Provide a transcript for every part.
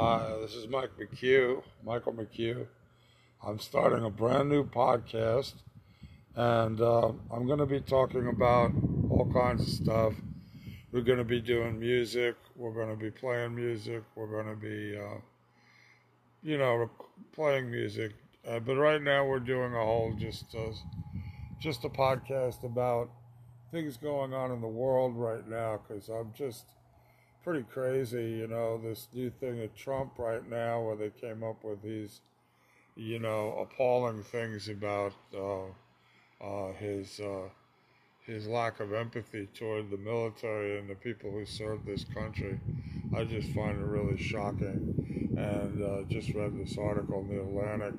Hi, this is Mike McHugh, Michael McHugh. I'm starting a brand new podcast, and uh, I'm going to be talking about all kinds of stuff. We're going to be doing music. We're going to be playing music. We're going to be, uh, you know, playing music. Uh, but right now, we're doing a whole just uh, just a podcast about things going on in the world right now because I'm just pretty crazy, you know, this new thing of Trump right now where they came up with these, you know, appalling things about uh, uh, his uh, his lack of empathy toward the military and the people who serve this country. I just find it really shocking. And uh, just read this article in the Atlantic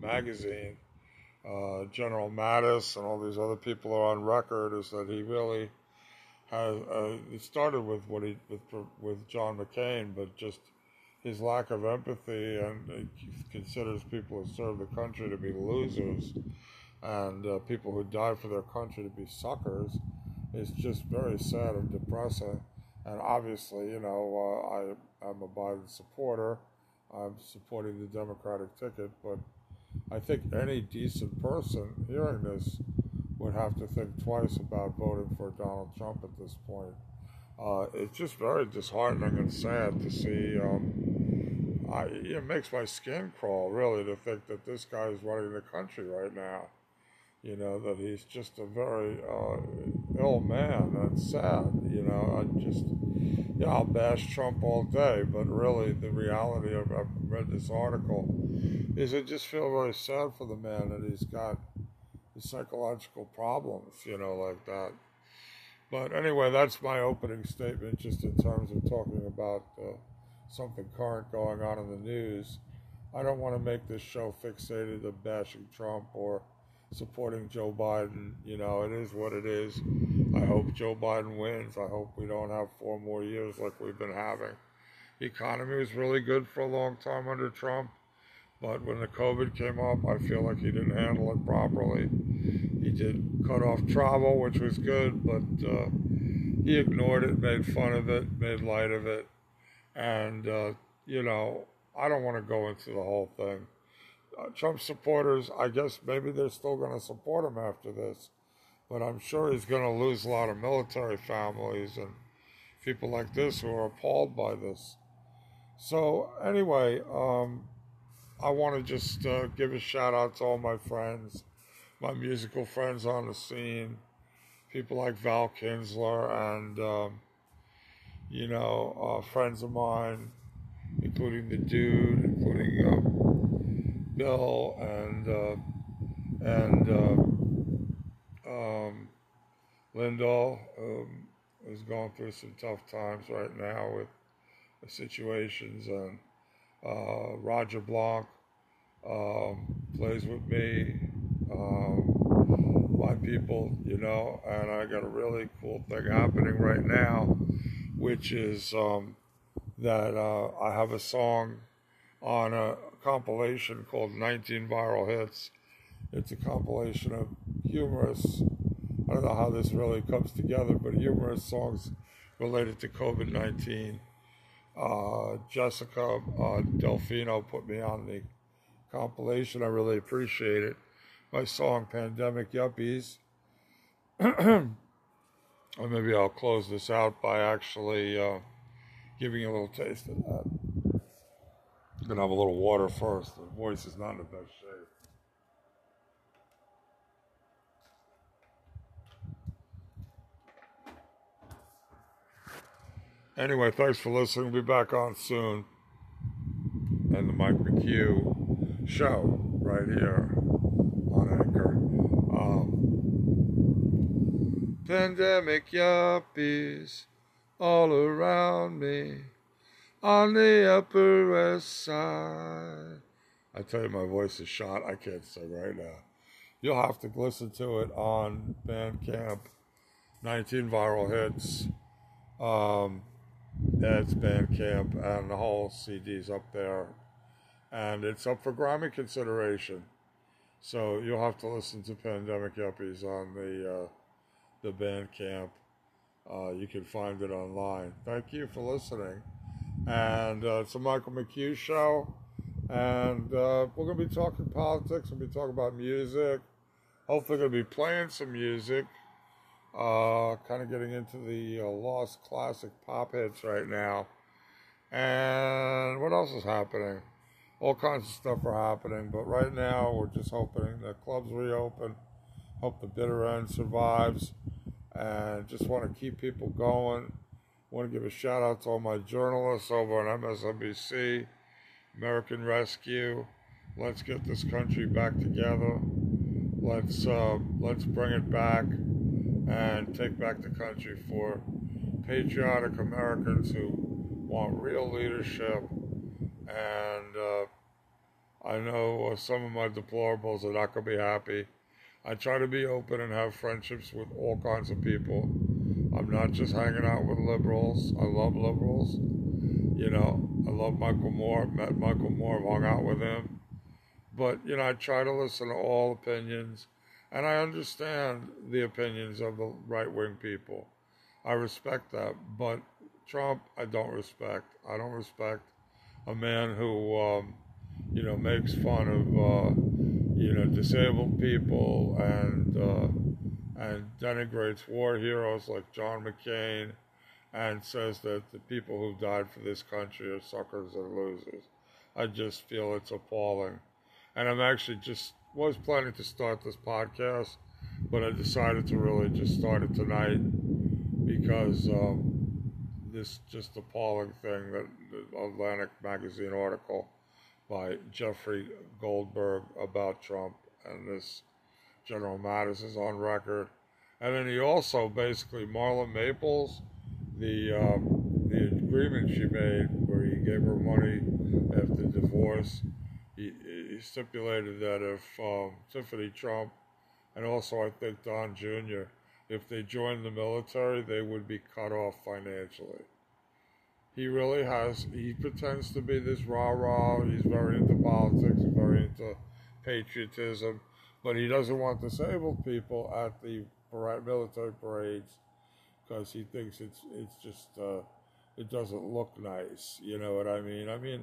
magazine. Uh, General Mattis and all these other people are on record is that he really has, uh, it started with what he with with John McCain, but just his lack of empathy and considers people who serve the country to be losers and uh, people who die for their country to be suckers is just very sad and depressing. And obviously, you know, uh, I I'm a Biden supporter. I'm supporting the Democratic ticket, but I think any decent person hearing this would have to think twice about voting for Donald Trump at this point. Uh, it's just very disheartening and sad to see. Um, I, it makes my skin crawl, really, to think that this guy is running the country right now. You know, that he's just a very uh, ill man. That's sad. You know, I just, yeah, I'll bash Trump all day, but really, the reality of I've read this article is I just feel very sad for the man that he's got psychological problems, you know, like that. But anyway, that's my opening statement, just in terms of talking about uh, something current going on in the news. I don't want to make this show fixated on bashing Trump or supporting Joe Biden. You know, it is what it is. I hope Joe Biden wins. I hope we don't have four more years like we've been having. The economy was really good for a long time under Trump. But when the COVID came up, I feel like he didn't handle it properly. He did cut off travel, which was good, but uh, he ignored it, made fun of it, made light of it. And, uh, you know, I don't want to go into the whole thing. Uh, Trump supporters, I guess maybe they're still going to support him after this, but I'm sure he's going to lose a lot of military families and people like this who are appalled by this. So, anyway, um, I want to just uh, give a shout out to all my friends, my musical friends on the scene, people like Val Kinsler and, um, you know, uh, friends of mine, including the dude, including uh, Bill and uh, and uh, um, Lindahl, um, is going through some tough times right now with situations and uh, Roger Blanc um, plays with me, um, my people, you know, and I got a really cool thing happening right now, which is um, that uh, I have a song on a compilation called 19 Viral Hits. It's a compilation of humorous, I don't know how this really comes together, but humorous songs related to COVID 19. Uh, Jessica uh, Delfino put me on the compilation. I really appreciate it. My song Pandemic Yuppies. or maybe I'll close this out by actually uh, giving you a little taste of that. I'm to have a little water first. The voice is not in the best shape. Anyway, thanks for listening. We'll be back on soon. And the Mike McHugh show right here on Anchor. Um, pandemic yuppies all around me on the Upper West Side. I tell you, my voice is shot. I can't sing right now. You'll have to listen to it on Bandcamp. 19 viral hits. Um, it's Bandcamp, and the whole CD's up there, and it's up for Grammy consideration. So you'll have to listen to Pandemic Yuppies on the uh, the Bandcamp. Uh, you can find it online. Thank you for listening, and uh, it's a Michael McHugh show. And uh, we're going to be talking politics, we'll be talking about music. Hopefully, going to be playing some music. Uh, kind of getting into the uh, lost classic pop hits right now. And what else is happening? All kinds of stuff are happening, but right now we're just hoping the clubs reopen. Hope the bitter end survives, and just want to keep people going. Want to give a shout out to all my journalists over on MSNBC, American Rescue. Let's get this country back together. Let's uh, let's bring it back and take back the country for patriotic Americans who want real leadership. And uh, I know uh, some of my deplorables are not going to be happy. I try to be open and have friendships with all kinds of people. I'm not just hanging out with liberals. I love liberals. You know, I love Michael Moore. Met Michael Moore, hung out with him. But, you know, I try to listen to all opinions. And I understand the opinions of the right wing people. I respect that. But Trump, I don't respect. I don't respect a man who, um, you know, makes fun of, uh, you know, disabled people and uh, and denigrates war heroes like John McCain, and says that the people who died for this country are suckers and losers. I just feel it's appalling, and I'm actually just was planning to start this podcast, but I decided to really just start it tonight because. Um, this just appalling thing that the Atlantic magazine article by Jeffrey Goldberg about Trump and this General Mattis is on record. And then he also basically Marla Maples, the um, the agreement she made where he gave her money after divorce, he, stipulated that if um, Tiffany Trump and also I think Don Jr if they joined the military, they would be cut off financially. He really has, he pretends to be this rah rah, he's very into politics, very into patriotism, but he doesn't want disabled people at the military parades because he thinks it's, it's just, uh, it doesn't look nice. You know what I mean? I mean,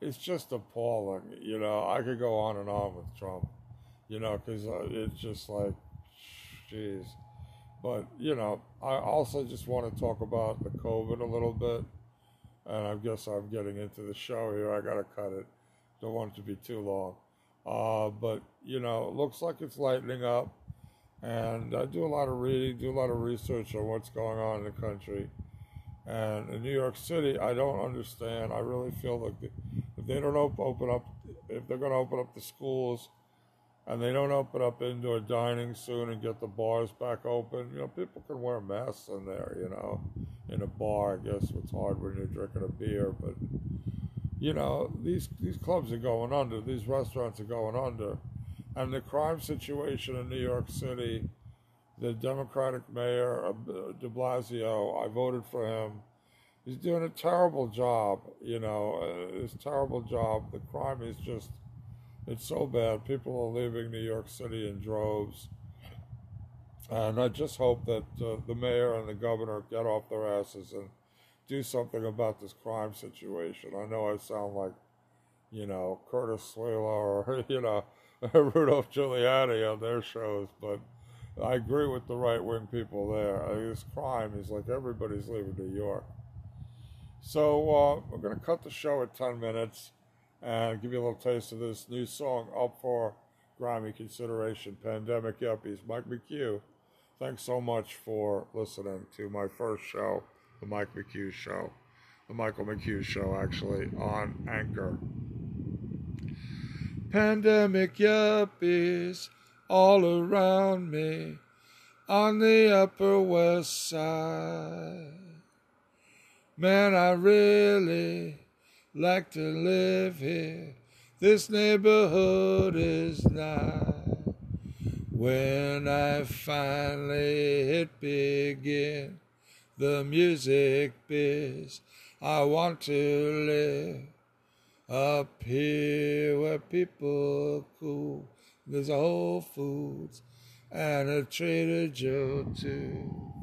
it's just appalling. You know, I could go on and on with Trump, you know, because uh, it's just like, jeez. But, you know, I also just want to talk about the COVID a little bit. And I guess I'm getting into the show here. I got to cut it. Don't want it to be too long. Uh, but, you know, it looks like it's lightening up. And I do a lot of reading, do a lot of research on what's going on in the country. And in New York City, I don't understand. I really feel like if they don't open up, if they're going to open up the schools, and they don't open up indoor dining soon and get the bars back open, you know, people can wear masks in there, you know, in a bar. I guess it's hard when you're drinking a beer, but you know, these these clubs are going under, these restaurants are going under, and the crime situation in New York City, the Democratic mayor uh, De Blasio, I voted for him. He's doing a terrible job, you know, uh, his terrible job. The crime is just it's so bad. People are leaving New York City in droves. And I just hope that uh, the mayor and the governor get off their asses and do something about this crime situation. I know I sound like, you know, Curtis Sliwa or, you know, Rudolph Giuliani on their shows, but I agree with the right wing people there. I mean, this crime is like everybody's leaving New York. So uh, we're going to cut the show at 10 minutes and give you a little taste of this new song up for Grammy consideration, Pandemic Yuppies. Mike McHugh, thanks so much for listening to my first show, The Mike McHugh Show, The Michael McHugh Show, actually, on Anchor. Pandemic Yuppies all around me on the Upper West Side. Man, I really like to live here. This neighborhood is nice. When I finally hit begin the music biz, I want to live up here where people cool. There's a Whole Foods and a Trader Joe too.